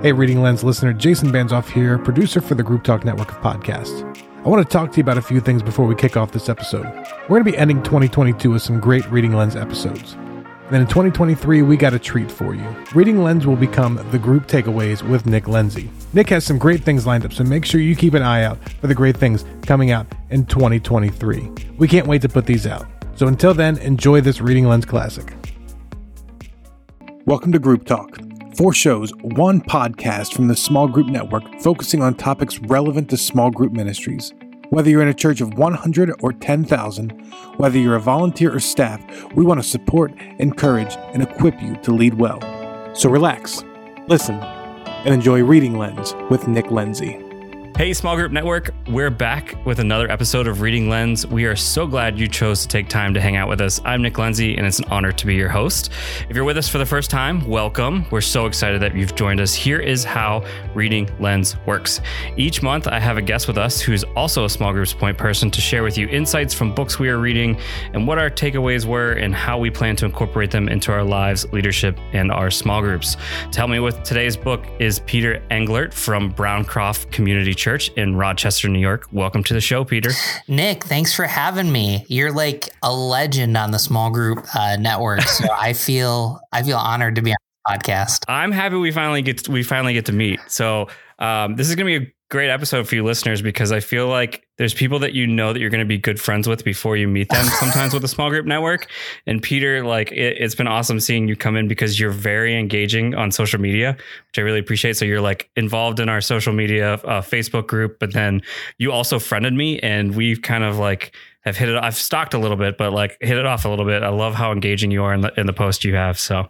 Hey, Reading Lens listener, Jason Banzoff here, producer for the Group Talk Network of podcasts. I want to talk to you about a few things before we kick off this episode. We're going to be ending 2022 with some great Reading Lens episodes. And then in 2023, we got a treat for you. Reading Lens will become the group takeaways with Nick Lenzi. Nick has some great things lined up, so make sure you keep an eye out for the great things coming out in 2023. We can't wait to put these out. So until then, enjoy this Reading Lens classic. Welcome to Group Talk. Four shows, one podcast from the Small Group Network focusing on topics relevant to small group ministries. Whether you're in a church of 100 or 10,000, whether you're a volunteer or staff, we want to support, encourage, and equip you to lead well. So relax, listen, and enjoy Reading Lens with Nick Lenzi. Hey, Small Group Network, we're back with another episode of Reading Lens. We are so glad you chose to take time to hang out with us. I'm Nick Lenzi, and it's an honor to be your host. If you're with us for the first time, welcome. We're so excited that you've joined us. Here is how Reading Lens works. Each month, I have a guest with us who's also a small groups point person to share with you insights from books we are reading and what our takeaways were and how we plan to incorporate them into our lives, leadership, and our small groups. To help me with today's book is Peter Englert from Browncroft Community Church. Church in Rochester, New York. Welcome to the show, Peter. Nick, thanks for having me. You're like a legend on the small group uh, network, so I feel I feel honored to be on the podcast. I'm happy we finally get to, we finally get to meet. So um, this is going to be a great episode for you listeners because I feel like there's people that you know that you're going to be good friends with before you meet them sometimes with a small group network. And Peter, like it, has been awesome seeing you come in because you're very engaging on social media, which I really appreciate. So you're like involved in our social media uh, Facebook group, but then you also friended me and we've kind of like have hit it. I've stalked a little bit, but like hit it off a little bit. I love how engaging you are in the in the post you have. So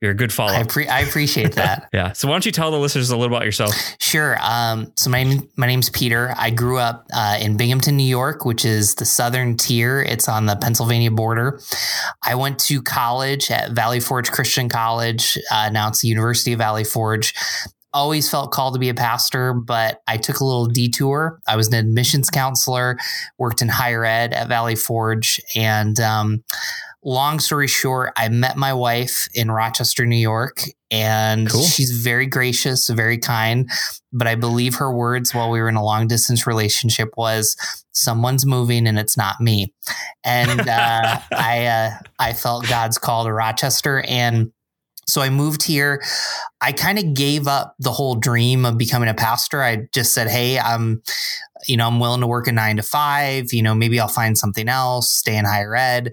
you're a good follow. I, pre- I appreciate that. yeah. So why don't you tell the listeners a little about yourself? Sure. Um, so my my name's Peter. I grew up uh, in Binghamton, New York, which is the southern tier. It's on the Pennsylvania border. I went to college at Valley Forge Christian College. Uh, now it's the University of Valley Forge always felt called to be a pastor, but I took a little detour. I was an admissions counselor, worked in higher ed at Valley Forge, and um, long story short, I met my wife in Rochester, New York, and cool. she's very gracious, very kind. But I believe her words while we were in a long distance relationship was, "Someone's moving, and it's not me." And uh, I uh, I felt God's call to Rochester, and so I moved here. I kind of gave up the whole dream of becoming a pastor. I just said, "Hey, I'm, you know, I'm willing to work a nine to five. You know, maybe I'll find something else, stay in higher ed."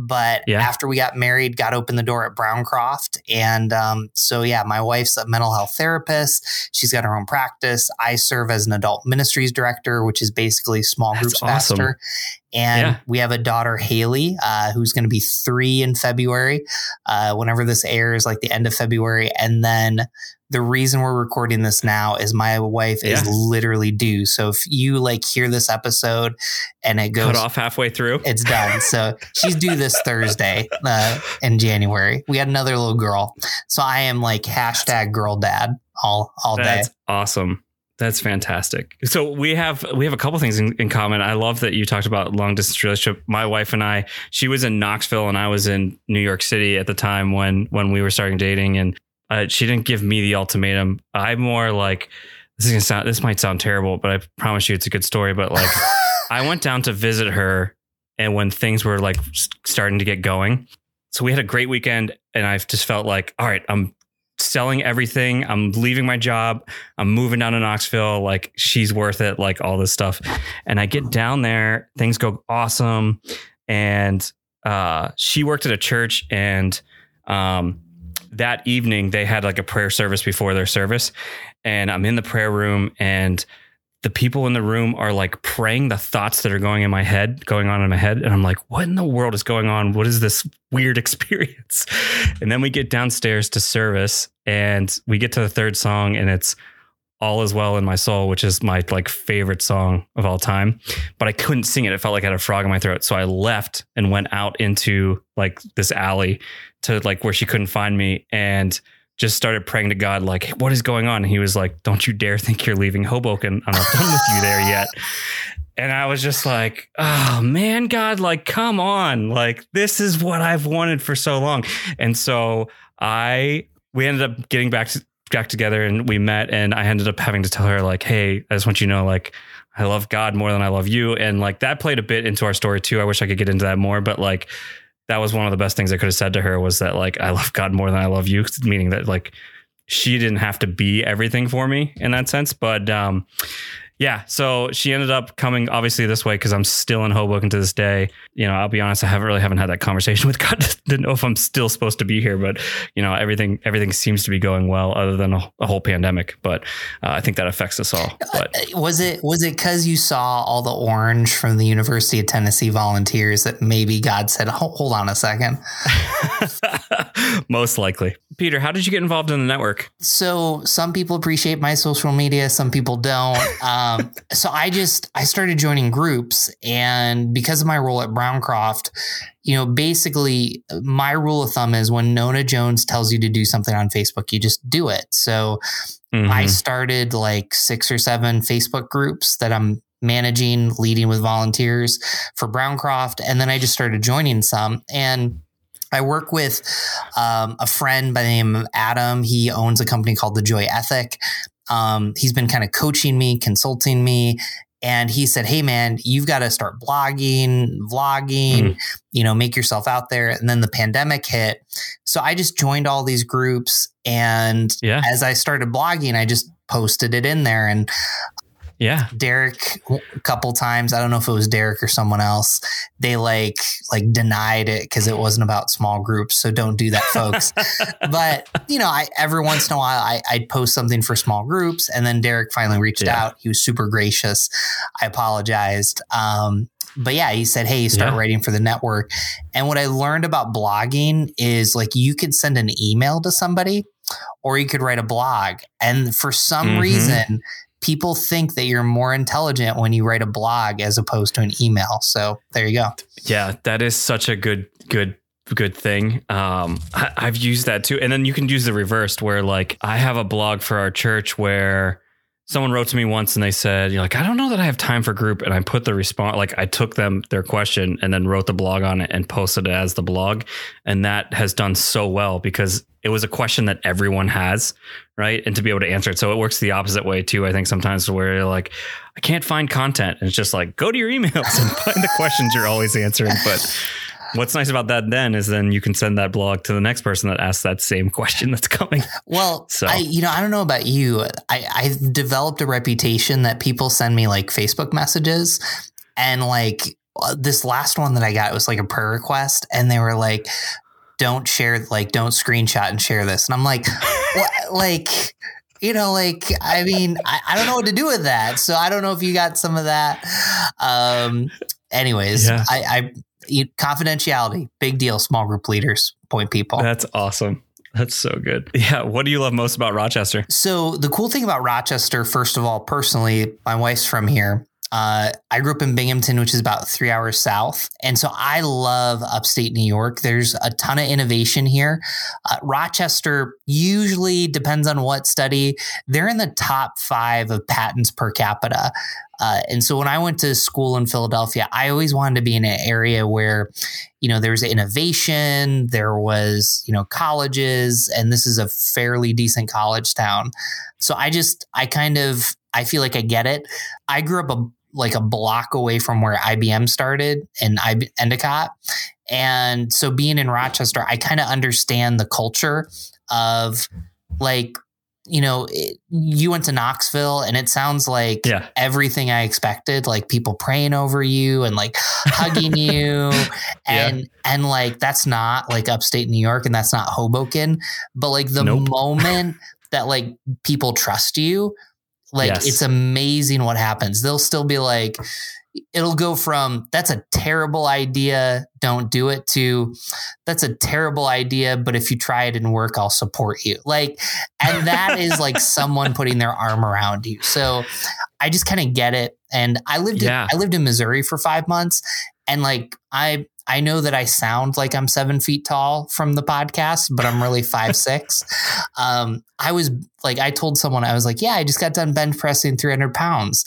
But yeah. after we got married, got open the door at Browncroft. And um, so, yeah, my wife's a mental health therapist. She's got her own practice. I serve as an adult ministries director, which is basically small That's groups awesome. pastor. And yeah. we have a daughter, Haley, uh, who's going to be three in February, uh, whenever this airs, like the end of February. And then the reason we're recording this now is my wife is literally due. So if you like hear this episode and it goes cut off halfway through, it's done. so she's due this Thursday uh, in January. We had another little girl, so I am like hashtag girl dad all all That's day. Awesome. That's fantastic. So we have we have a couple things in, in, common. I love that you talked about long distance relationship. My wife and I, she was in Knoxville and I was in New York City at the time when when we were starting dating, and uh, she didn't give me the ultimatum. I'm more like this is gonna sound. This might sound terrible, but I promise you it's a good story. But like, I went down to visit her, and when things were like starting to get going, so we had a great weekend, and I just felt like, all right, I'm selling everything. I'm leaving my job. I'm moving down to Knoxville. Like she's worth it. Like all this stuff, and I get down there, things go awesome, and uh, she worked at a church, and um, that evening they had like a prayer service before their service and I'm in the prayer room and the people in the room are like praying the thoughts that are going in my head, going on in my head. And I'm like, what in the world is going on? What is this weird experience? And then we get downstairs to service and we get to the third song and it's all is well in my soul, which is my like favorite song of all time. But I couldn't sing it. It felt like I had a frog in my throat. So I left and went out into like this alley to like where she couldn't find me and just started praying to God, like, what is going on? And he was like, Don't you dare think you're leaving Hoboken. I'm not done with you there yet. And I was just like, oh man, God, like, come on. Like, this is what I've wanted for so long. And so I, we ended up getting back back together and we met and I ended up having to tell her like, Hey, I just want you to know, like, I love God more than I love you. And like that played a bit into our story too. I wish I could get into that more, but like that was one of the best things I could have said to her was that like I love God more than I love you, meaning that like she didn't have to be everything for me in that sense. But um yeah, so she ended up coming obviously this way because I'm still in Hoboken to this day. You know, I'll be honest, I haven't really haven't had that conversation with God to know if I'm still supposed to be here, but you know, everything everything seems to be going well, other than a, a whole pandemic. But uh, I think that affects us all. But uh, was it was it because you saw all the orange from the University of Tennessee volunteers that maybe God said, "Hold on a second? Most likely. Peter, how did you get involved in the network? So some people appreciate my social media, some people don't. Um, so I just I started joining groups, and because of my role at Browncroft, you know, basically my rule of thumb is when Nona Jones tells you to do something on Facebook, you just do it. So mm-hmm. I started like six or seven Facebook groups that I'm managing, leading with volunteers for Browncroft, and then I just started joining some and I work with um, a friend by the name of Adam. He owns a company called The Joy Ethic. Um, he's been kind of coaching me, consulting me. And he said, Hey, man, you've got to start blogging, vlogging, mm. you know, make yourself out there. And then the pandemic hit. So I just joined all these groups. And yeah. as I started blogging, I just posted it in there. And yeah. Derek a couple times, I don't know if it was Derek or someone else, they like like denied it because it wasn't about small groups. So don't do that, folks. but you know, I every once in a while I, I'd post something for small groups and then Derek finally reached yeah. out. He was super gracious. I apologized. Um, but yeah, he said, Hey, start yeah. writing for the network. And what I learned about blogging is like you could send an email to somebody or you could write a blog. And for some mm-hmm. reason, people think that you're more intelligent when you write a blog as opposed to an email. So there you go. Yeah, that is such a good, good good thing. Um, I, have used that too. And then you can use the reversed where like I have a blog for our church where someone wrote to me once and they said, you're like, I don't know that I have time for group. And I put the response, like I took them their question and then wrote the blog on it and posted it as the blog. And that has done so well because it was a question that everyone has, right? And to be able to answer it. So it works the opposite way too. I think sometimes where you're like, I can't find content. And it's just like, go to your emails and find the questions you're always answering. But what's nice about that then is then you can send that blog to the next person that asks that same question that's coming. Well, so I, you know, I don't know about you. I, I've developed a reputation that people send me like Facebook messages and like this last one that I got was like a prayer request, and they were like, don't share like don't screenshot and share this and i'm like like you know like i mean I, I, don't know what to do with that so i don't know if you got some of that um anyways yeah. i i confidentiality big deal small group leaders point people that's awesome that's so good. Yeah. What do you love most about Rochester? So, the cool thing about Rochester, first of all, personally, my wife's from here. Uh, I grew up in Binghamton, which is about three hours south. And so I love upstate New York. There's a ton of innovation here. Uh, Rochester usually depends on what study. They're in the top five of patents per capita. Uh, and so when I went to school in Philadelphia, I always wanted to be in an area where, you know, there was innovation, there was, you know, colleges, and this is a fairly decent college town. So I just, I kind of, I feel like I get it. I grew up a like a block away from where IBM started in Endicott. And so being in Rochester, I kind of understand the culture of like, you know, it, you went to Knoxville and it sounds like yeah. everything I expected, like people praying over you and like hugging you. And, yeah. and like, that's not like upstate New York and that's not Hoboken. But like the nope. moment that like people trust you, like yes. it's amazing what happens. They'll still be like, it'll go from that's a terrible idea, don't do it to that's a terrible idea, but if you try it and work, I'll support you. Like, and that is like someone putting their arm around you. So I just kind of get it. And I lived yeah. in, I lived in Missouri for five months, and like I I know that I sound like I'm seven feet tall from the podcast, but I'm really five six. Um, I was like, I told someone, I was like, yeah, I just got done bench pressing 300 pounds.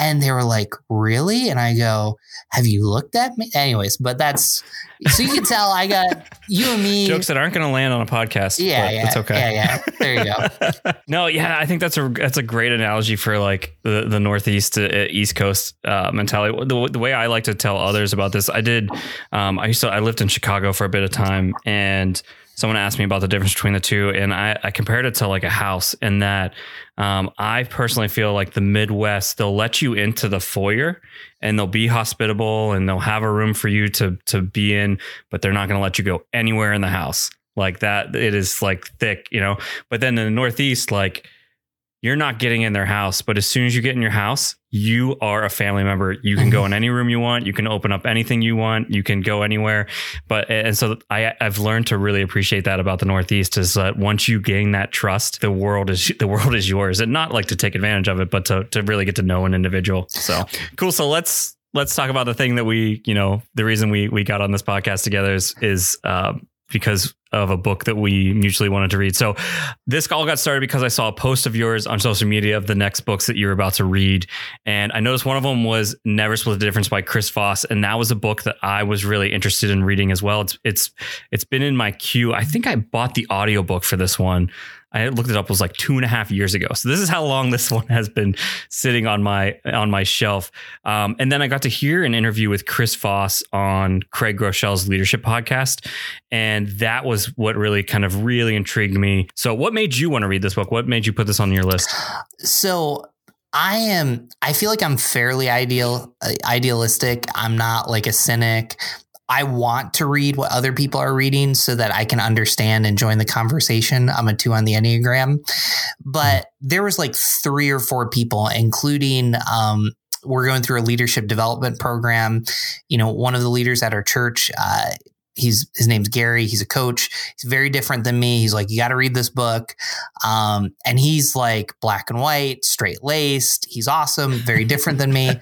And they were like, really? And I go, have you looked at me? Anyways, but that's so you can tell I got you and me jokes that aren't going to land on a podcast. Yeah, yeah, it's okay. Yeah, yeah. There you go. no, yeah, I think that's a that's a great analogy for like the the Northeast uh, East Coast uh, mentality. The, the, way I like to tell others about this, I did. Um, I used to I lived in Chicago for a bit of time, and someone asked me about the difference between the two, and I, I compared it to like a house in that um, I personally feel like the Midwest they'll let you into the foyer and they'll be hospitable and they'll have a room for you to to be in, but they're not going to let you go anywhere in the house like that. It is like thick, you know. But then in the Northeast, like you're not getting in their house, but as soon as you get in your house, you are a family member. You can go in any room you want. You can open up anything you want. You can go anywhere. But and so I I've learned to really appreciate that about the Northeast is that once you gain that trust, the world is the world is yours, and not like to take advantage of it, but to to really get to know an individual. So cool. So let's let's talk about the thing that we you know the reason we we got on this podcast together is is uh, because of a book that we mutually wanted to read. So this all got started because I saw a post of yours on social media of the next books that you're about to read. And I noticed one of them was Never Split the Difference by Chris Voss. And that was a book that I was really interested in reading as well. It's it's it's been in my queue. I think I bought the audiobook for this one I looked it up It was like two and a half years ago. So this is how long this one has been sitting on my on my shelf. Um, and then I got to hear an interview with Chris Voss on Craig Groeschel's leadership podcast, and that was what really kind of really intrigued me. So, what made you want to read this book? What made you put this on your list? So I am. I feel like I'm fairly ideal, uh, idealistic. I'm not like a cynic. I want to read what other people are reading so that I can understand and join the conversation. I'm a two on the Enneagram. But there was like three or four people, including um, we're going through a leadership development program. You know, one of the leaders at our church, uh, he's his name's Gary. He's a coach. He's very different than me. He's like, you got to read this book, um, and he's like black and white, straight laced. He's awesome, very different than me.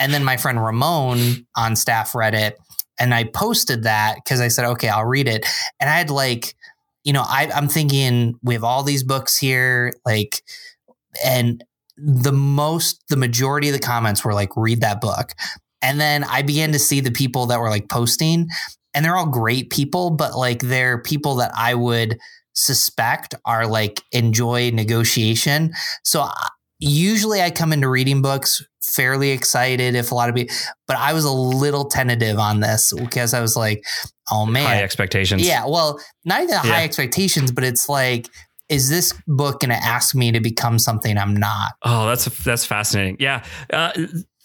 And then my friend Ramon on staff read it and I posted that because I said, okay, I'll read it. And I had like, you know, I, I'm thinking we have all these books here, like, and the most, the majority of the comments were like, read that book. And then I began to see the people that were like posting, and they're all great people, but like they're people that I would suspect are like enjoy negotiation. So uh, usually I come into reading books fairly excited if a lot of people, but I was a little tentative on this because I was like, oh man. High expectations. Yeah. Well, not even yeah. high expectations, but it's like, is this book going to ask me to become something I'm not? Oh, that's that's fascinating. Yeah. Uh,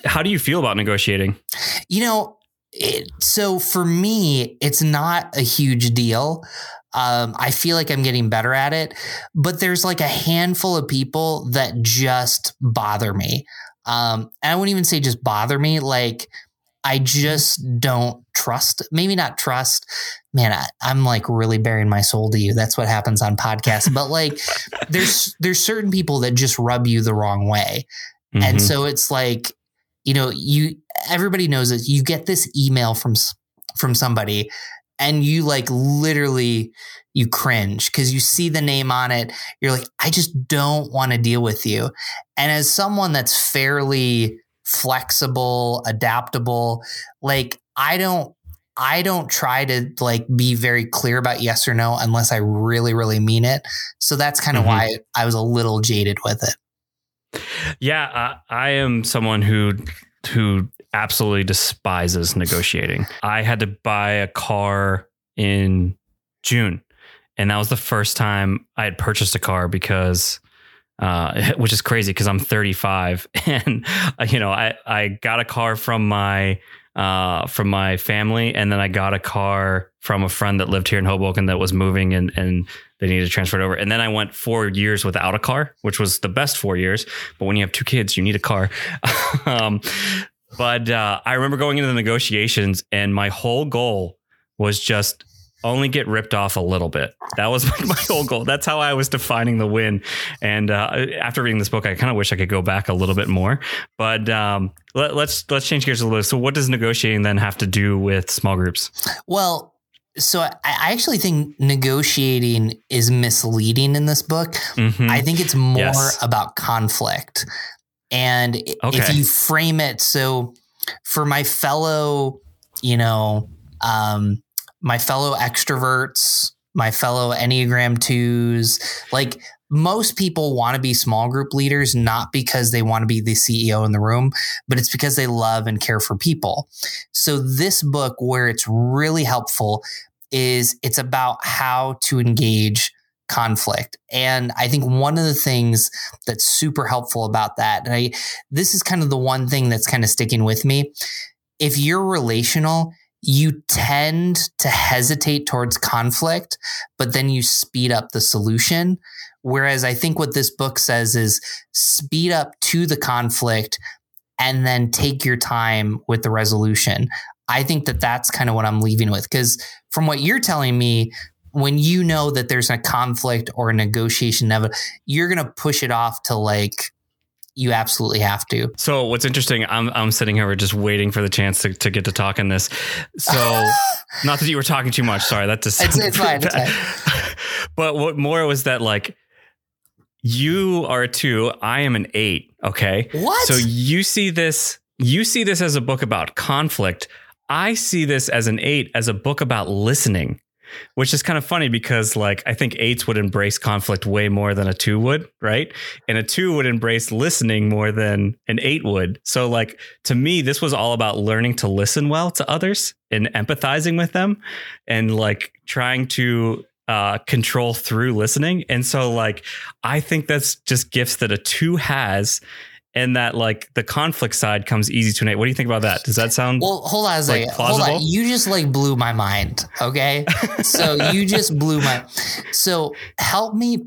how do you feel about negotiating? You know, it, so for me, it's not a huge deal. Um, I feel like I'm getting better at it, but there's like a handful of people that just bother me. Um, and I wouldn't even say just bother me. Like I just don't trust, maybe not trust. Man, I, I'm like really baring my soul to you. That's what happens on podcasts. But like there's there's certain people that just rub you the wrong way. Mm-hmm. And so it's like, you know, you everybody knows this. You get this email from from somebody and you like literally you cringe because you see the name on it. You're like i just don't want to deal with you. And as someone that's fairly flexible adaptable like i don't i don't try to like be very clear about yes or no unless i really really mean it. So that's kind of mm-hmm. why i was a little jaded with it. Yeah uh, i am someone who who absolutely despises negotiating. I had to buy a car in June, and that was the first time I had purchased a car because. Uh, which is crazy because I'm 35 and uh, you know I, I got a car from my uh, from my family and then I got a car from a friend that lived here in Hoboken that was moving and and they needed to transfer it over and then I went four years without a car which was the best four years but when you have two kids you need a car um, but uh, I remember going into the negotiations, and my whole goal was just only get ripped off a little bit. That was my, my whole goal. That's how I was defining the win. And uh, after reading this book, I kind of wish I could go back a little bit more. But um, let, let's let's change gears a little. So, what does negotiating then have to do with small groups? Well, so I, I actually think negotiating is misleading in this book. Mhm. I think it's more Yes. about conflict. And i- if you frame it so for my fellow, you know, um, my fellow extroverts, my fellow Enneagram twos, like most people want to be small group leaders, not because they want to be the CEO in the room, but it's because they love and care for people. So this book, where it's really helpful, is it's about how to engage conflict. And I think one of the things that's super helpful about that, and I this is kind of the one thing that's kind of sticking with me. If you're relational, you tend to hesitate towards conflict, but then you speed up the solution. Whereas I think what this book says is speed up to the conflict and then take your time with the resolution. I think that that's kind of what I'm leaving with. Because from what you're telling me, when you know that there's a conflict or a negotiation, of it, you're going to push it off to like, you absolutely have to. So what's interesting, I'm I'm sitting here just waiting for the chance to, to get to talk in this. So not that you were talking too much, sorry, that just It's- it's fine, it's bad. but what more was that like you are a two, I am an eight. Okay. What? So you see this, you see this as a book about conflict. I see this as an eight as a book about listening, which is kind of funny because like I think eights would embrace conflict way more than a two would, right? And a two would embrace listening more than an eight would. So like to me, this was all about learning to listen well to others and empathizing with them and like trying to uh, control through listening. And so like I think that's just gifts that a two has and that like the conflict side comes easy to an eight. What do you think about that? Does that sound Well, hold on a like, second. hold on. You just like blew my mind. Okay. so you just blew my. So help me,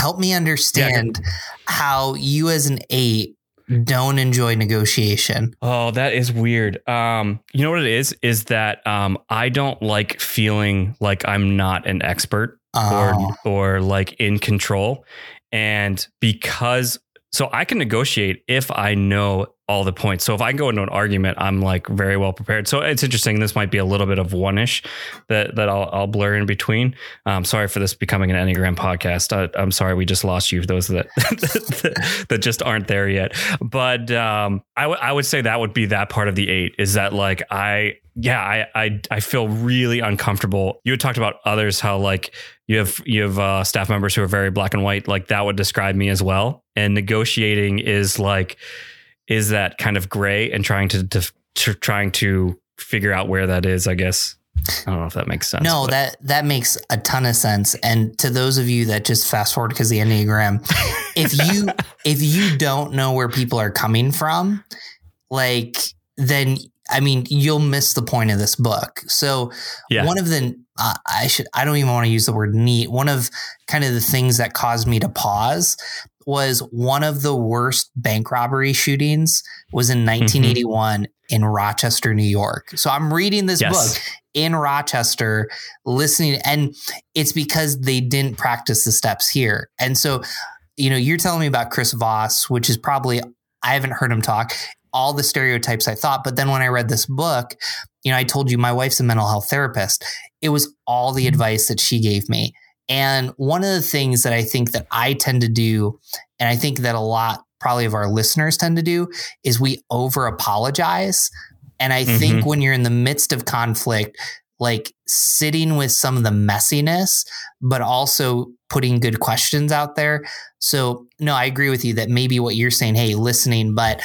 help me understand how you as an eight don't enjoy negotiation. Oh, that is weird. Um, you know what it is? Is that um, I don't like feeling like I'm not an expert Oh. or or like in control. And because so I can negotiate if I know all the points. So if I go into an argument, I'm like very well prepared. So it's interesting. This might be a little bit of one ish that that I'll, I'll blur in between. Um, sorry for this becoming an Enneagram podcast. I, I'm sorry we just lost you. Those that that, that just aren't there yet. But um, I, w- I would say that would be that part of the eight is that like I yeah I I I feel really uncomfortable. You had talked about others how like you have you have uh, staff members who are very black and white. Like that would describe me as well. And negotiating is like is that kind of gray and trying to, to, to trying to figure out where that is. I guess I don't know if that makes sense. No, but- that that makes a ton of sense. And to those of you that just fast forward because the Enneagram, if you if you don't know where people are coming from, like then I mean you'll miss the point of this book. So Yeah. one of the uh, I should I don't even want to use the word neat. One of kind of the things that caused me to pause was one of the worst bank robbery shootings was in 1981 in Rochester, New York. So I'm reading this Yes. book in Rochester, listening, and it's because they didn't practice the steps here. And so, you know, you're telling me about Chris Voss, which is probably I haven't heard him talk. All the stereotypes I thought, but then when I read this book, you know, I told you my wife's a mental health therapist. It was all the mm-hmm. advice that she gave me. And one of the things that I think that I tend to do, and I think that a lot probably of our listeners tend to do, is we over apologize. And I think mm-hmm. when you're in the midst of conflict, like sitting with some of the messiness, but also putting good questions out there. So, no, I agree with you that maybe what you're saying, hey, listening, but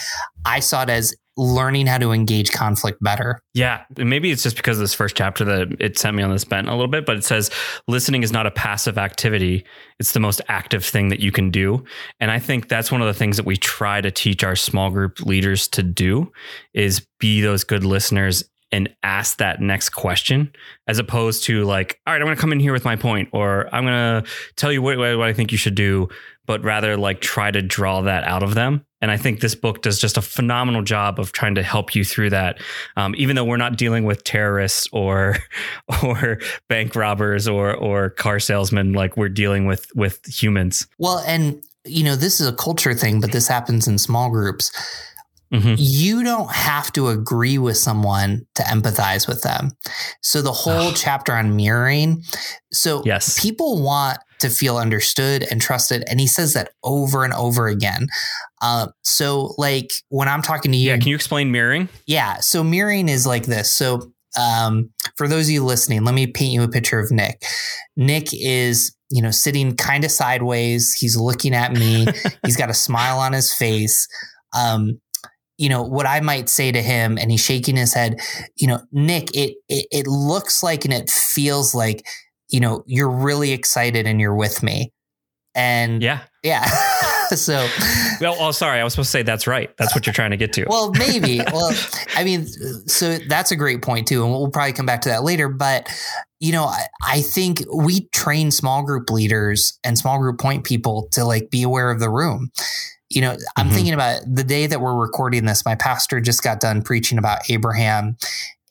I saw it as learning how to engage conflict better. Yeah, maybe it's just because of this first chapter that it sent me on this bent a little bit, but it says listening is not a passive activity. It's the most active thing that you can do. And I think that's one of the things that we try to teach our small group leaders to do is be those good listeners and ask that next question as opposed to like, all right, I'm going to come in here with my point or I'm going to tell you what, what I think you should do, but rather like try to draw that out of them. And I think this book does just a phenomenal job of trying to help you through that. Um, even though we're not dealing with terrorists or or bank robbers or or car salesmen, like we're dealing with with humans. Well, and you know, this is a culture thing, but this happens in small groups. Mhm. you don't have to agree with someone to empathize with them. So the whole Ugh. chapter on mirroring. So Yes. people want to feel understood and trusted, and he says that over and over again. Uh, so like when I'm talking to you, Yeah. Can you explain mirroring? yeah. So mirroring is like this. So um, for those of you listening, let me paint you a picture of Nick. Nick is, you know, sitting kind of sideways. He's looking at me. He's got a smile on his face. Um, you know what I might say to him, and he's shaking his head. You know, Nick, it it, it looks like and it feels like, you know, you're really excited and you're with me. And Yeah. yeah. so Well, oh, sorry. I was supposed to say that's right. That's what you're trying to get to. well, maybe. well, I mean, so that's a great point too, and we'll probably come back to that later. But you know, I, I think we train small group leaders and small group point people to like be aware of the room. You know, I'm Mhm. thinking about the day that we're recording this. My pastor just got done preaching about Abraham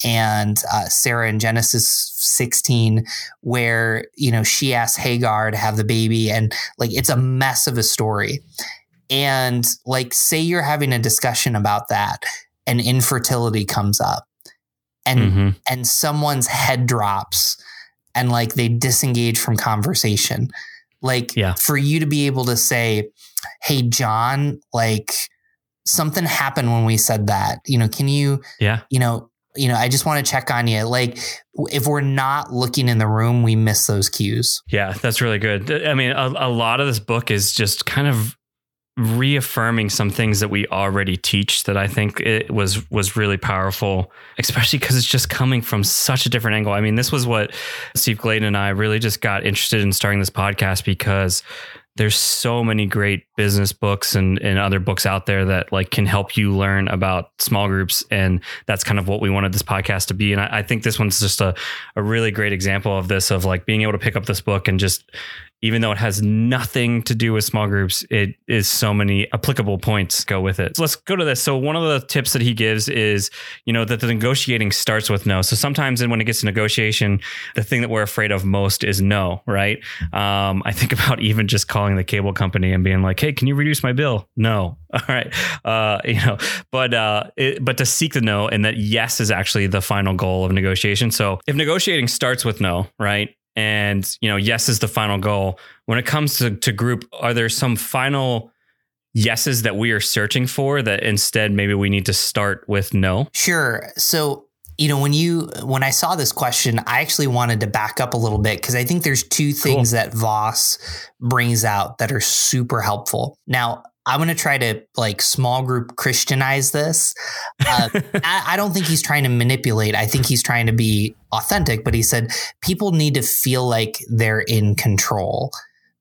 and uh, Sarah in Genesis 16, where you know she asked Hagar to have the baby, and like it's a mess of a story. And like, say you're having a discussion about that, and infertility comes up, and Mhm. and someone's head drops, and like they disengage from conversation. Like, Yeah. for you to be able to say, "Hey, John, like." Something happened when we said that. You know, can you Yeah. you know, you know, I just want to check on you. Like, if we're not looking in the room, we miss those cues. Yeah, that's really good. I mean, a, a lot of this book is just kind of reaffirming some things that we already teach that I think it was was really powerful, especially because it's just coming from such a different angle. I mean, this was what Steve Gladen and I really just got interested in starting this podcast because there's so many great business books and, and other books out there that like can help you learn about small groups and that's kind of what we wanted this podcast to be. And I, I think this one's just a, a really great example of this of like being able to pick up this book and just even though it has nothing to do with small groups, it is so many applicable points go with it. So let's go to this. So one of the tips that he gives is, you know, that the negotiating starts with no. So sometimes when it gets to negotiation, the thing that we're afraid of most is no, right? Um, I think about even just calling the cable company and being like, "Hey, can you reduce my bill?" No. All right. Uh, you know, but uh, it, but to seek the no and that yes is actually the final goal of negotiation. So if negotiating starts with no, right? And you know yes is the final goal when it comes to, to group are there some final yeses that we are searching for that instead maybe we need to start with no Sure. So, you know, when you when I saw this question, I actually wanted to back up a little bit because I think there's two things that Voss brings out that are super helpful. Now, I'm going to try to like small group Christianize this. Uh, I, I don't think he's trying to manipulate. I think he's trying to be authentic. But he said people need to feel like they're in control.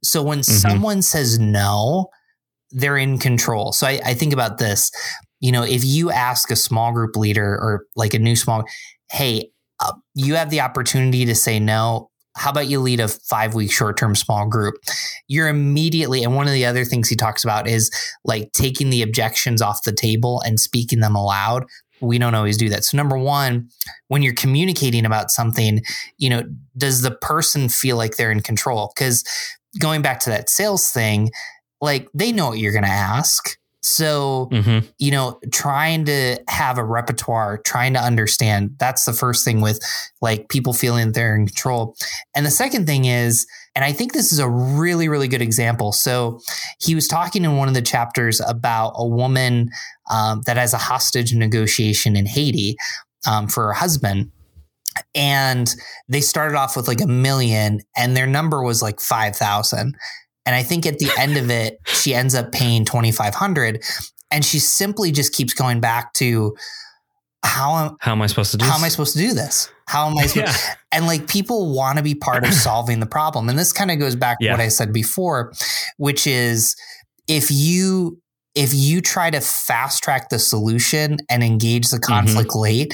So when someone says no, they're in control. So I, I think about this. You know, if you ask a small group leader or like a new small, hey, uh, you have the opportunity to say no. How about you lead a five week short term small group? You're immediately, and one of the other things he talks about is like taking the objections off the table and speaking them aloud. We don't always do that. So, number one, when you're communicating about something, you know, does the person feel like they're in control? Because going back to that sales thing, like they know what you're going to ask. So, mm-hmm. you know, trying to have a repertoire, trying to understand, that's the first thing with like people feeling they're in control. And the second thing is, and I think this is a really, really good example. So he was talking in one of the chapters about a woman um, that has a hostage negotiation in Haiti um, for her husband. And they started off with like a million, and their number was like 5,000. And I think at the end of it, she ends up paying 2,500. And she simply just keeps going back to how, am, how am I supposed to do this? how this? am I supposed to do this? How am I supposed yeah. and like people want to be part of solving the problem. And this kind of goes back Yeah. to what I said before, which is if you if you try to fast track the solution and engage the mm-hmm. conflict late,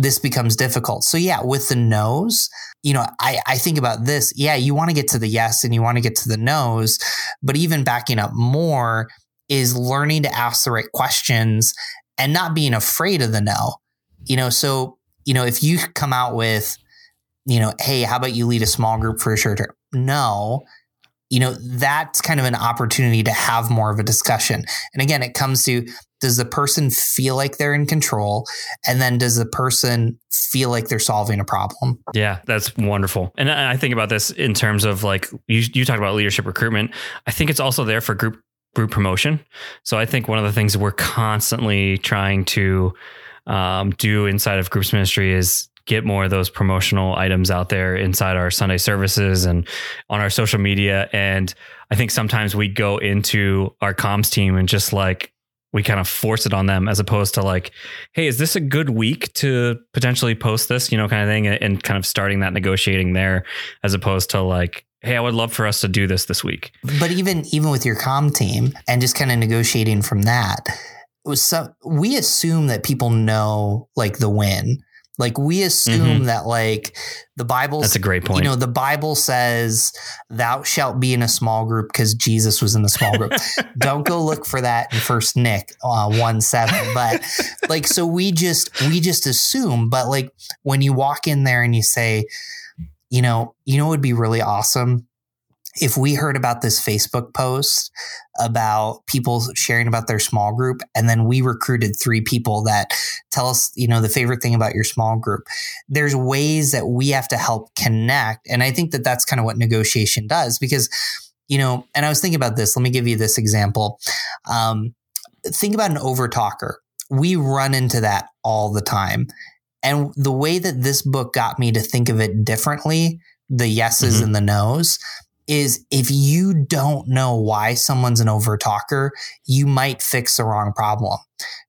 this becomes difficult. So yeah, with the no's, you know, I, I think about this. Yeah, you want to get to the yes and you want to get to the no's, but even backing up more is learning to ask the right questions and not being afraid of the no. You know, so, you know, if you come out with, you know, hey, how about you lead a small group for a short term? No, you know, that's kind of an opportunity to have more of a discussion. And again, it comes to does the person feel like they're in control? And then does the person feel like they're solving a problem? Yeah, that's wonderful. And I think about this in terms of like you you talk about leadership recruitment. I think it's also there for group group promotion. So I think one of the things we're constantly trying to um, do inside of groups ministry is get more of those promotional items out there inside our Sunday services and on our social media. And I think sometimes we go into our comms team and just like we kind of force it on them as opposed to like, hey, is this a good week to potentially post this, you know, kind of thing, and kind of starting that negotiating there, as opposed to like, hey, I would love for us to do this this week. But even even with your com team and just kind of negotiating from that, was some we assume that people know like the win like we assume mm-hmm. that like the Bible That's a great point. You know, the Bible says thou shalt be in a small group because Jesus was in the small group. Don't go look for that in first Nick uh, 1 7. But like so we just we just assume, but like when you walk in there and you say, you know, you know it would be really awesome if we heard about this Facebook post about people sharing about their small group, and then we recruited three people that tell us, you know, the favorite thing about your small group, there's ways that we have to help connect. And I think that that's kind of what negotiation does because, you know, and I was thinking about this. Let me give you this example. Um, think about an overtalker. We run into that all the time. And the way that this book got me to think of it differently, the yeses mm-hmm. and the nos, is if you don't know why someone's an overtalker, you might fix the wrong problem.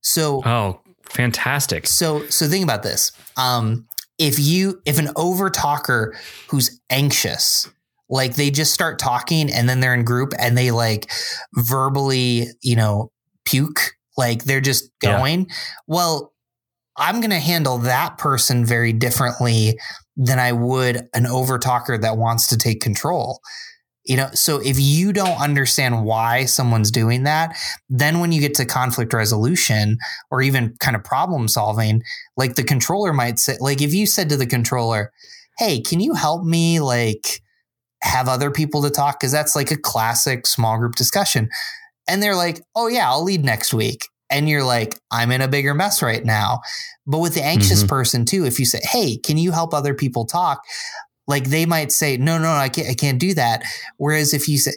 So, oh, fantastic. So, so think about this. Um, if you, if an overtalker who's anxious, like they just start talking and then they're in group and they like verbally, you know, puke, like they're just going, yeah. well, I'm going to handle that person very differently than I would an overtalker that wants to take control. You know, so if you don't understand why someone's doing that, then when you get to conflict resolution or even kind of problem solving, like the controller might say, like if you said to the controller, Hey, can you help me like have other people to talk? Cause that's like a classic small group discussion. And they're like, Oh yeah, I'll lead next week. And you're like, I'm in a bigger mess right now. But with the anxious mm-hmm. person too, if you say, Hey, can you help other people talk? Like they might say, no, no, I can't, I can't do that. Whereas if you say,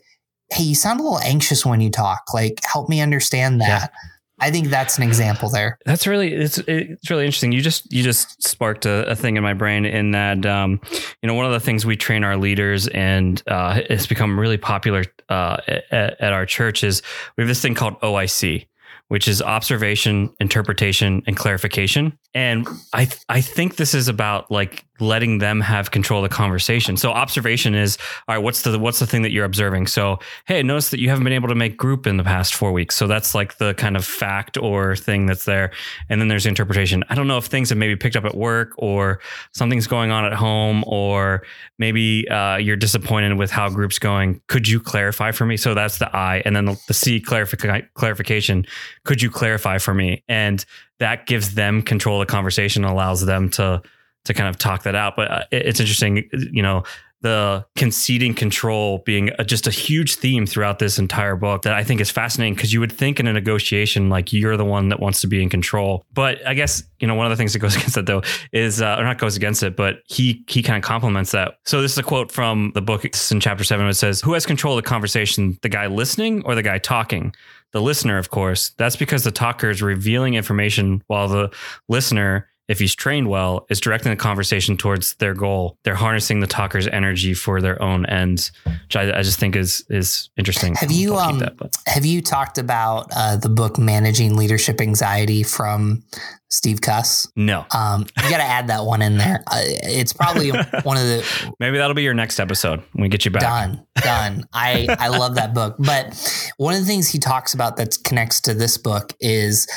hey, you sound a little anxious when you talk, like help me understand that. Yeah. I think that's an example there. That's really it's it's really interesting. You just you just sparked a, a thing in my brain in that um, you know one of the things we train our leaders and uh, it's become really popular uh, at, at our church is we have this thing called OIC, which is observation, interpretation, and clarification. And I I think this is about like letting them have control of the conversation. So observation is all right. What's the what's the thing that you're observing? So hey, notice that you haven't been able to make group in the past four weeks. So that's like the kind of fact or thing that's there. And then there's interpretation. I don't know if things have maybe picked up at work or something's going on at home or maybe uh, you're disappointed with how group's going. Could you clarify for me? So that's the I, and then the, the C clarific- clarification. Could you clarify for me? And that gives them control of the conversation, allows them to to kind of talk that out. But uh, it's interesting, you know, the conceding control being a, just a huge theme throughout this entire book that I think is fascinating because you would think in a negotiation like you're the one that wants to be in control. But I guess you know one of the things that goes against it though is uh, or not goes against it, but he he kind of complements that. So this is a quote from the book in chapter seven. It says, "Who has control of the conversation? The guy listening or the guy talking?" The listener, of course. That's because the talker is revealing information while the listener if he's trained well, is directing the conversation towards their goal. They're harnessing the talker's energy for their own ends, which I, I just think is is interesting. Have you um, that, have you talked about uh, the book Managing Leadership Anxiety from Steve Cuss? No. Um, you got to add that one in there. Uh, it's probably one of the. Maybe that'll be your next episode when we get you back. Done, done. I I love that book, but one of the things he talks about that connects to this book is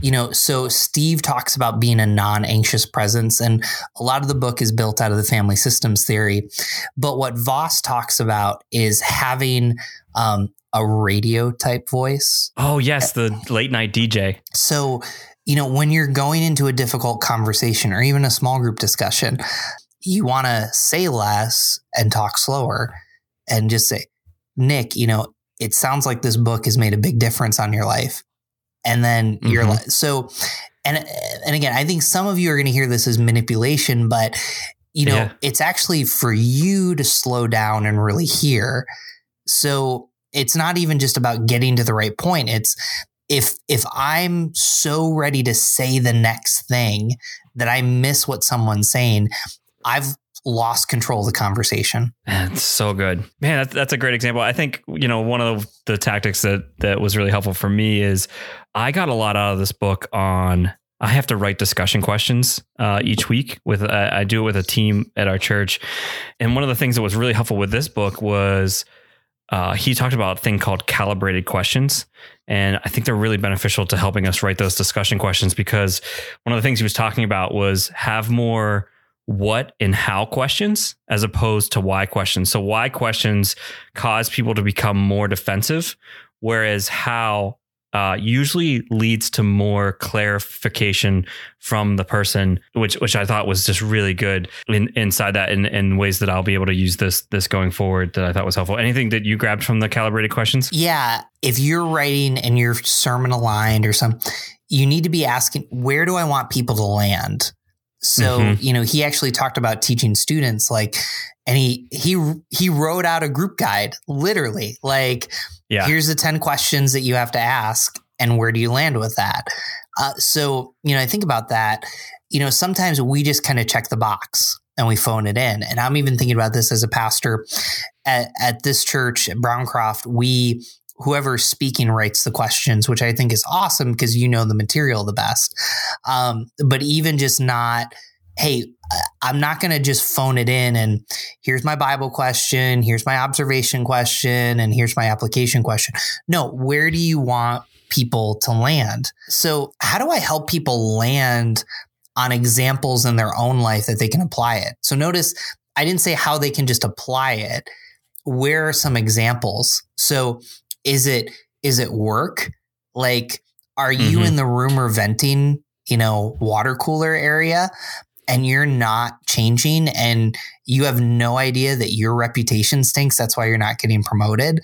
you know, so Steve talks about being a non anxious presence, and a lot of the book is built out of the family systems theory. But what Voss talks about is having um, a radio type voice. Oh, yes, the late night DJ. So, you know, when you're going into a difficult conversation or even a small group discussion, you want to say less and talk slower and just say, Nick, you know, it sounds like this book has made a big difference on your life and then you're Mhm. like so and and again i think some of you are going to hear this as manipulation but you know Yeah. it's actually for you to slow down and really hear so it's not even just about getting to the right point it's if if i'm so ready to say the next thing that i miss what someone's saying i've lost control of the conversation it's so good. Man, that's, that's a great example. I think, you know, one of the tactics that that was really helpful for me is I got a lot out of this book on I have to write discussion questions uh, each week with uh, I do it with a team at our church. And one of the things that was really helpful with this book was uh, he talked about a thing called calibrated questions. And I think they're really beneficial to helping us write those discussion questions because one of the things he was talking about was have more what and how questions as opposed to why questions. So why questions cause people to become more defensive, whereas how uh, usually leads to more clarification from the person, which which I thought was just really good in, inside that in, in ways that I'll be able to use this this going forward that I thought was helpful. Anything that you grabbed from the calibrated questions? Yeah, if you're writing and your sermon aligned or some, you need to be asking, where do I want people to land? So, Mhm. you know, he actually talked about teaching students like, and he, he, he wrote out a group guide, literally like, Yeah. here's the 10 questions that you have to ask and where do you land with that? Uh, so, you know, I think about that, you know, sometimes we just kind of check the box and we phone it in. And I'm even thinking about this as a pastor at, at this church at Browncroft. We, whoever's speaking writes the questions, which I think is awesome because you know the material the best. Um, but even just not, hey, I'm not going to just phone it in and here's my Bible question, here's my observation question, and here's my application question. No, where do you want people to land? So, how do I help people land on examples in their own life that they can apply it? So, notice I didn't say how they can just apply it. Where are some examples? So, is it is it work? Like, are you Mhm. in the room or venting, you know, water cooler area? and you're not changing and you have no idea that your reputation stinks that's why you're not getting promoted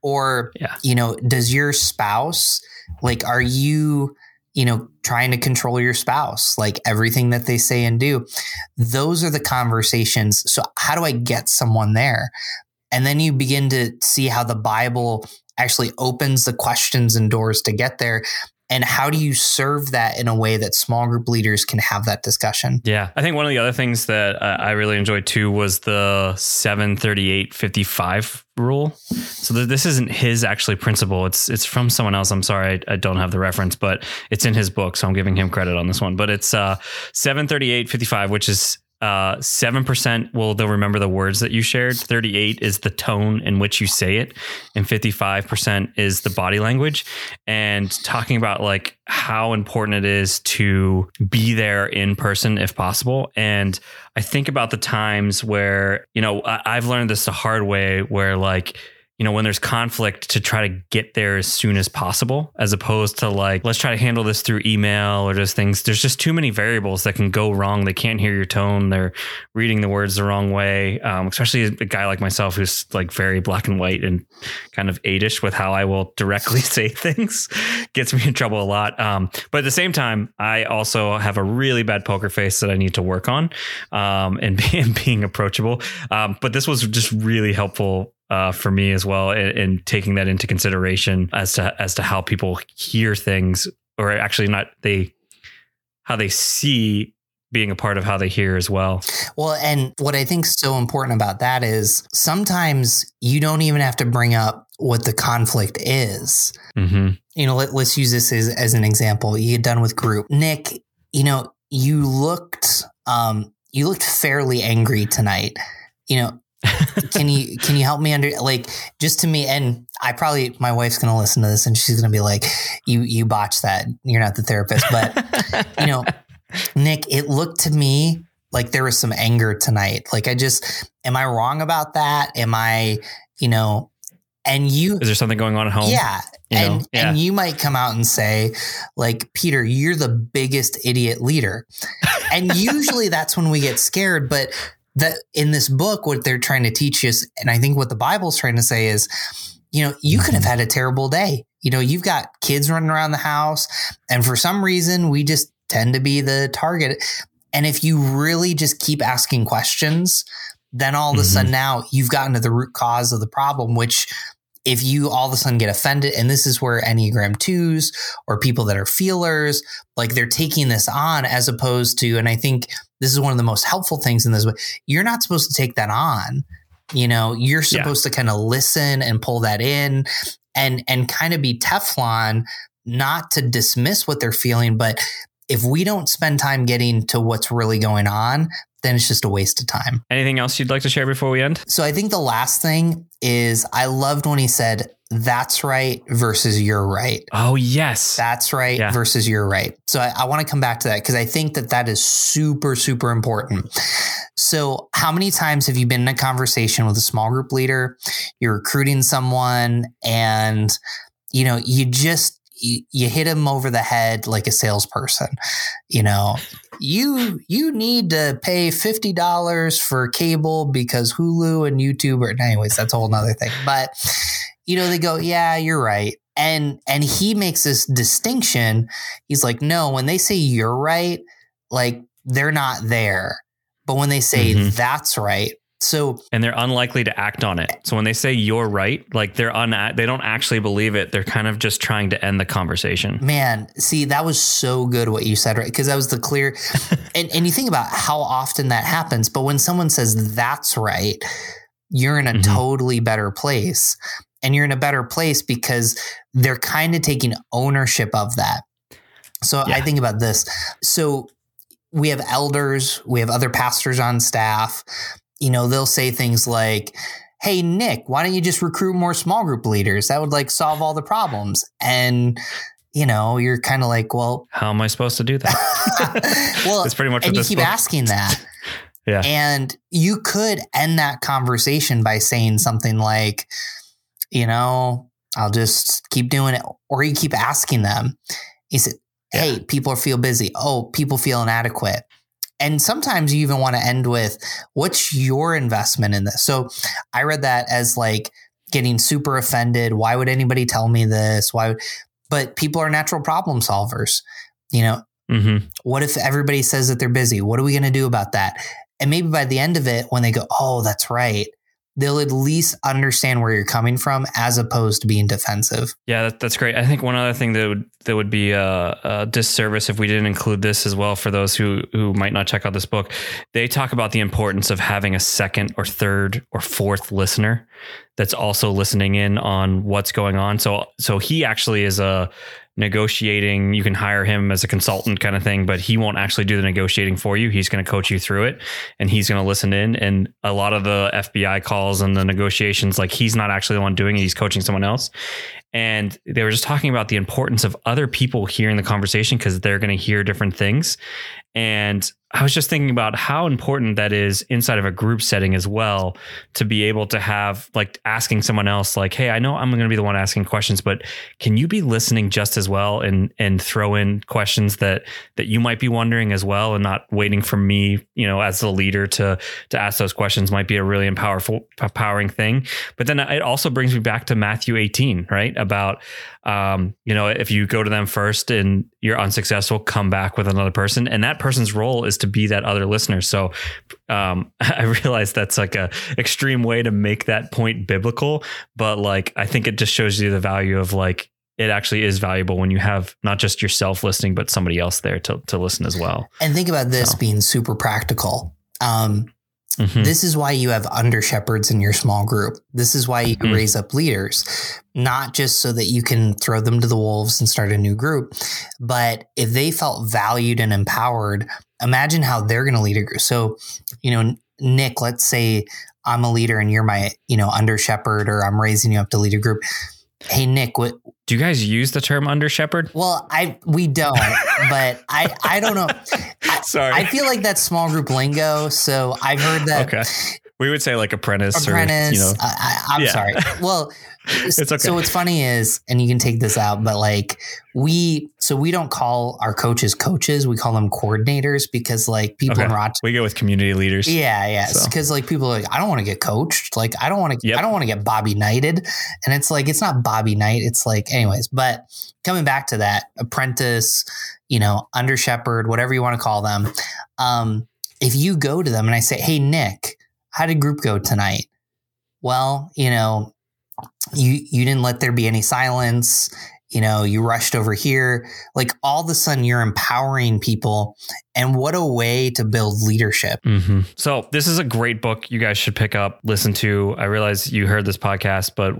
or Yeah. you know does your spouse like are you you know trying to control your spouse like everything that they say and do those are the conversations so how do i get someone there and then you begin to see how the bible actually opens the questions and doors to get there and how do you serve that in a way that small group leaders can have that discussion Yeah, I think one of the other things that uh, I really enjoyed too was the 73855 rule. So th- this isn't his actually principle. It's it's from someone else. I'm sorry, I, I don't have the reference, but it's in his book, so I'm giving him credit on this one. But it's uh 73855, which is uh, 7% will they'll remember the words that you shared. 38 is the tone in which you say it. And 55% is the body language. And talking about like how important it is to be there in person if possible. And I think about the times where, you know, I, I've learned this the hard way where like, you know, when there's conflict to try to get there as soon as possible, as opposed to like, let's try to handle this through email or just things. There's just too many variables that can go wrong. They can't hear your tone. They're reading the words the wrong way. Um, especially a guy like myself who's like very black and white and kind of eightish with how I will directly say things gets me in trouble a lot. Um, but at the same time, I also have a really bad poker face that I need to work on um, and, being, being approachable. Um, but this was just really helpful uh, for me as well, and, and taking that into consideration as to as to how people hear things, or actually not they how they see being a part of how they hear as well. Well, and what I think is so important about that is sometimes you don't even have to bring up what the conflict is. Mm-hmm. You know, let, let's use this as, as an example. You get done with group. Nick, you know, you looked um you looked fairly angry tonight. You know, can you can you help me under like just to me and I probably my wife's gonna listen to this and she's gonna be like, you you botched that. You're not the therapist. But you know, Nick, it looked to me like there was some anger tonight. Like I just am I wrong about that? Am I, you know, and you Is there something going on at home? yeah. You know? and Yeah. and you might come out and say, like, Peter, you're the biggest idiot leader. and usually that's when we get scared. But that in this book, what they're trying to teach us, and I think what the Bible's trying to say is, you know, you could have had a terrible day. You know, you've got kids running around the house, and for some reason, we just tend to be the target. And if you really just keep asking questions, then all of a Mhm. sudden now you've gotten to the root cause of the problem, which if you all of a sudden get offended, and this is where Enneagram twos or people that are feelers, like they're taking this on as opposed to, and I think this is one of the most helpful things in this, way, you're not supposed to take that on. You know, you're Yeah. supposed to kind of listen and pull that in and and kind of be Teflon, not to dismiss what they're feeling, but if we don't spend time getting to what's really going on, then it's just a waste of time. Anything else you'd like to share before we end? So I think the last thing is I loved when he said, that's right versus you're right. Oh yes. That's right Yeah. versus you're right. So I, I want to come back to that because I think that that is super, super important. So, how many times have you been in a conversation with a small group leader? You're recruiting someone and, you know, you just, you, you hit them over the head like a salesperson. You know, you you need to pay fifty dollars for cable because Hulu and YouTube are. Anyways, that's a whole nother thing. But you know, they go, yeah, you're right. And and he makes this distinction. He's like, no, when they say you're right, like they're not there. But when they say Mhm. that's right, so and they're unlikely to act on it. So when they say you're right, like they're un they don't actually believe it. They're kind of just trying to end the conversation. man, see, that was so good what you said, right? Because that was the clear. and and you think about how often that happens. But when someone says that's right, you're in a Mhm. totally better place. And you're in a better place because they're kind of taking ownership of that. So I think about this. So we have elders, we have other pastors on staff. You know, they'll say things like, Hey, Nick, why don't you just recruit more small group leaders? That would like solve all the problems. And, you know, you're kind of like, well, How am I supposed to do that? well, it's pretty much and you keep book- asking that. Yeah. And you could end that conversation by saying something like, you know, I'll just keep doing it. Or you keep asking them. You said, Hey, people feel busy. Oh, people feel inadequate. And sometimes you even want to end with, what's your investment in this? So I read that as like getting super offended. Why would anybody tell me this? Why would, but people are natural problem solvers. You know, hmm what if everybody says that they're busy? What are we going to do about that? And maybe by the end of it, when they go, oh, that's right, they'll at least understand where you're coming from as opposed to being defensive. Yeah, that, that's great. I think one other thing that would that would be a, a disservice if we didn't include this as well for those who who might not check out this book. They talk about the importance of having a second or third or fourth listener that's also listening in on what's going on. So so he actually is a negotiating. You can hire him as a consultant kind of thing but he won't actually do the negotiating for you. He's going to coach you through it and he's going to listen in. And a lot of the FBI calls and the negotiations like he's not actually the one doing it he's coaching someone else. And they were just talking about the importance of other people hearing the conversation because they're going to hear different things and I was just thinking about how important that is inside of a group setting as well to be able to have like asking someone else like hey I know I'm going to be the one asking questions but can you be listening just as well and and throw in questions that that you might be wondering as well and not waiting for me you know as the leader to to ask those questions might be a really empowerful empowering thing? But then it also brings me back to Matthew 18 right? About um you know if you go to them first and you're unsuccessful come back with another person and that person's role is to be that other listener so um I realize that's like a extreme way to make that point biblical but like I think it just shows you the value of like it actually is valuable when you have not just yourself listening but somebody else there to to listen as well. And think about this So. being super practical. Um, Mhm. This is why you have under shepherds in your small group. This is why you Mhm. raise up leaders, not just so that you can throw them to the wolves and start a new group, but if they felt valued and empowered, imagine how they're going to lead a group. So, you know, Nick, let's say I'm a leader and you're my, you know, under shepherd or I'm raising you up to lead a group. Hey, Nick, what, Do you guys use the term under shepherd? well, I, we don't, but I, I don't know. Sorry. I feel like that's small group lingo. So I've heard that okay. We would say like apprentice, apprentice. or you know. I, I, I'm Yeah. sorry. Well, It's okay. so what's funny is, and you can take this out, but like we, so So we don't call our coaches coaches; we call them coordinators because like people Okay. in Rochester. We go with community leaders. Yeah, yeah. So- Because like people are like, I don't want to get coached. Like I don't want to. Yep. I don't want to get Bobby Knighted. And it's like it's not Bobby Knight. It's like, anyways. But coming back to that, apprentice, you know, under shepherd, whatever you want to call them. Um, if you go to them and I say, Hey Nick, how did group go tonight? Well, you know, you you didn't let there be any silence. You know, you rushed over here. Like all of a sudden, you're empowering people, and what a way to build leadership. hmm So this is a great book. You guys should pick up, listen to. I realize you heard this podcast, but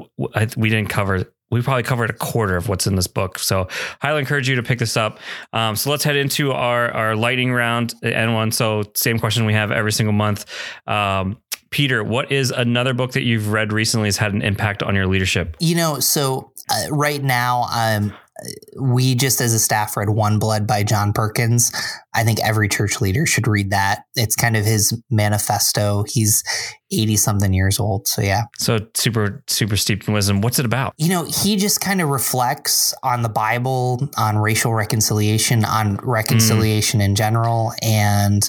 we didn't cover. We probably covered a quarter of what's in this book. So highly encourage you to pick this up. Um, so let's head into our our lightning round and one. So same question we have every single month. Um, Peter, what is another book that you've read recently has had an impact on your leadership? You know, so uh, right now, um, we just as a staff read One Blood by John Perkins. I think every church leader should read that. It's kind of his manifesto. He's 80 something years old. So, yeah. So super super steeped in wisdom. What's it about? You know, he just kind of reflects on the Bible, on racial reconciliation, on reconciliation in general. And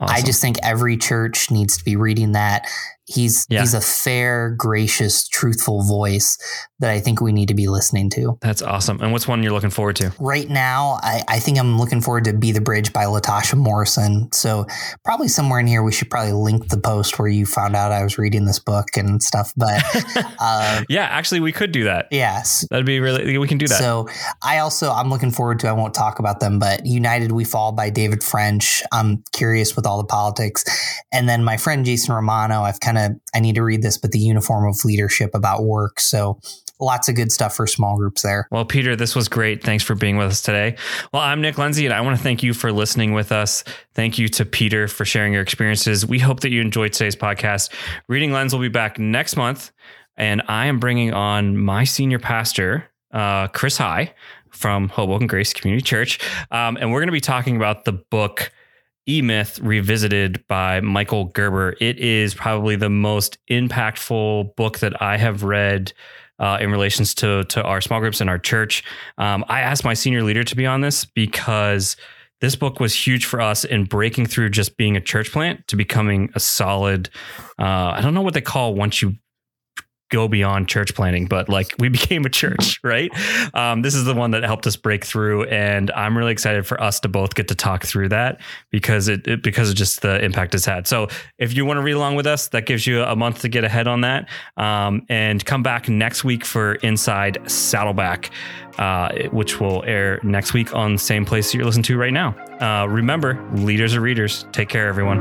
I just think every church needs to be reading that. He's Yeah. he's a fair, gracious, truthful voice that I think we need to be listening to. That's awesome. And what's one you're looking forward to? Right now, I, I think I'm looking forward to Be the Bridge by Latasha Morrison. So probably somewhere in here we should probably link the post where you found out I was reading this book and stuff. But uh, Yeah, actually, we could do that. yes. That'd be really. We can do that. So I also I'm looking forward to I won't talk about them, but United We Fall by David French. I'm curious with all the politics. And then my friend Jason Romano, I've kind of I need to read this, but the uniform of leadership about work. So lots of good stuff for small groups there. Well, Peter, this was great. Thanks for being with us today. Well, I'm Nick Lindsay, and I want to thank you for listening with us. Thank you to Peter for sharing your experiences. We hope that you enjoyed today's podcast. Reading Lens will be back next month, and I am bringing on my senior pastor, uh, Chris High from Hoboken Grace Community Church, um, and we're going to be talking about the book. E Myth Revisited by Michael Gerber. It is probably the most impactful book that I have read uh, in relations to to our small groups and our church. Um, I asked my senior leader to be on this because this book was huge for us in breaking through just being a church plant to becoming a solid. Uh, I don't know what they call once you go beyond church planning, but like we became a church, right? Um, this is the one that helped us break through, and I'm really excited for us to both get to talk through that because it, it because of just the impact it's had. So if you want to read along with us, that gives you a month to get ahead on that, um, and come back next week for Inside Saddleback. Uh, which will air next week on the same place you're listening to right now. Uh, remember, leaders are readers. Take care, everyone.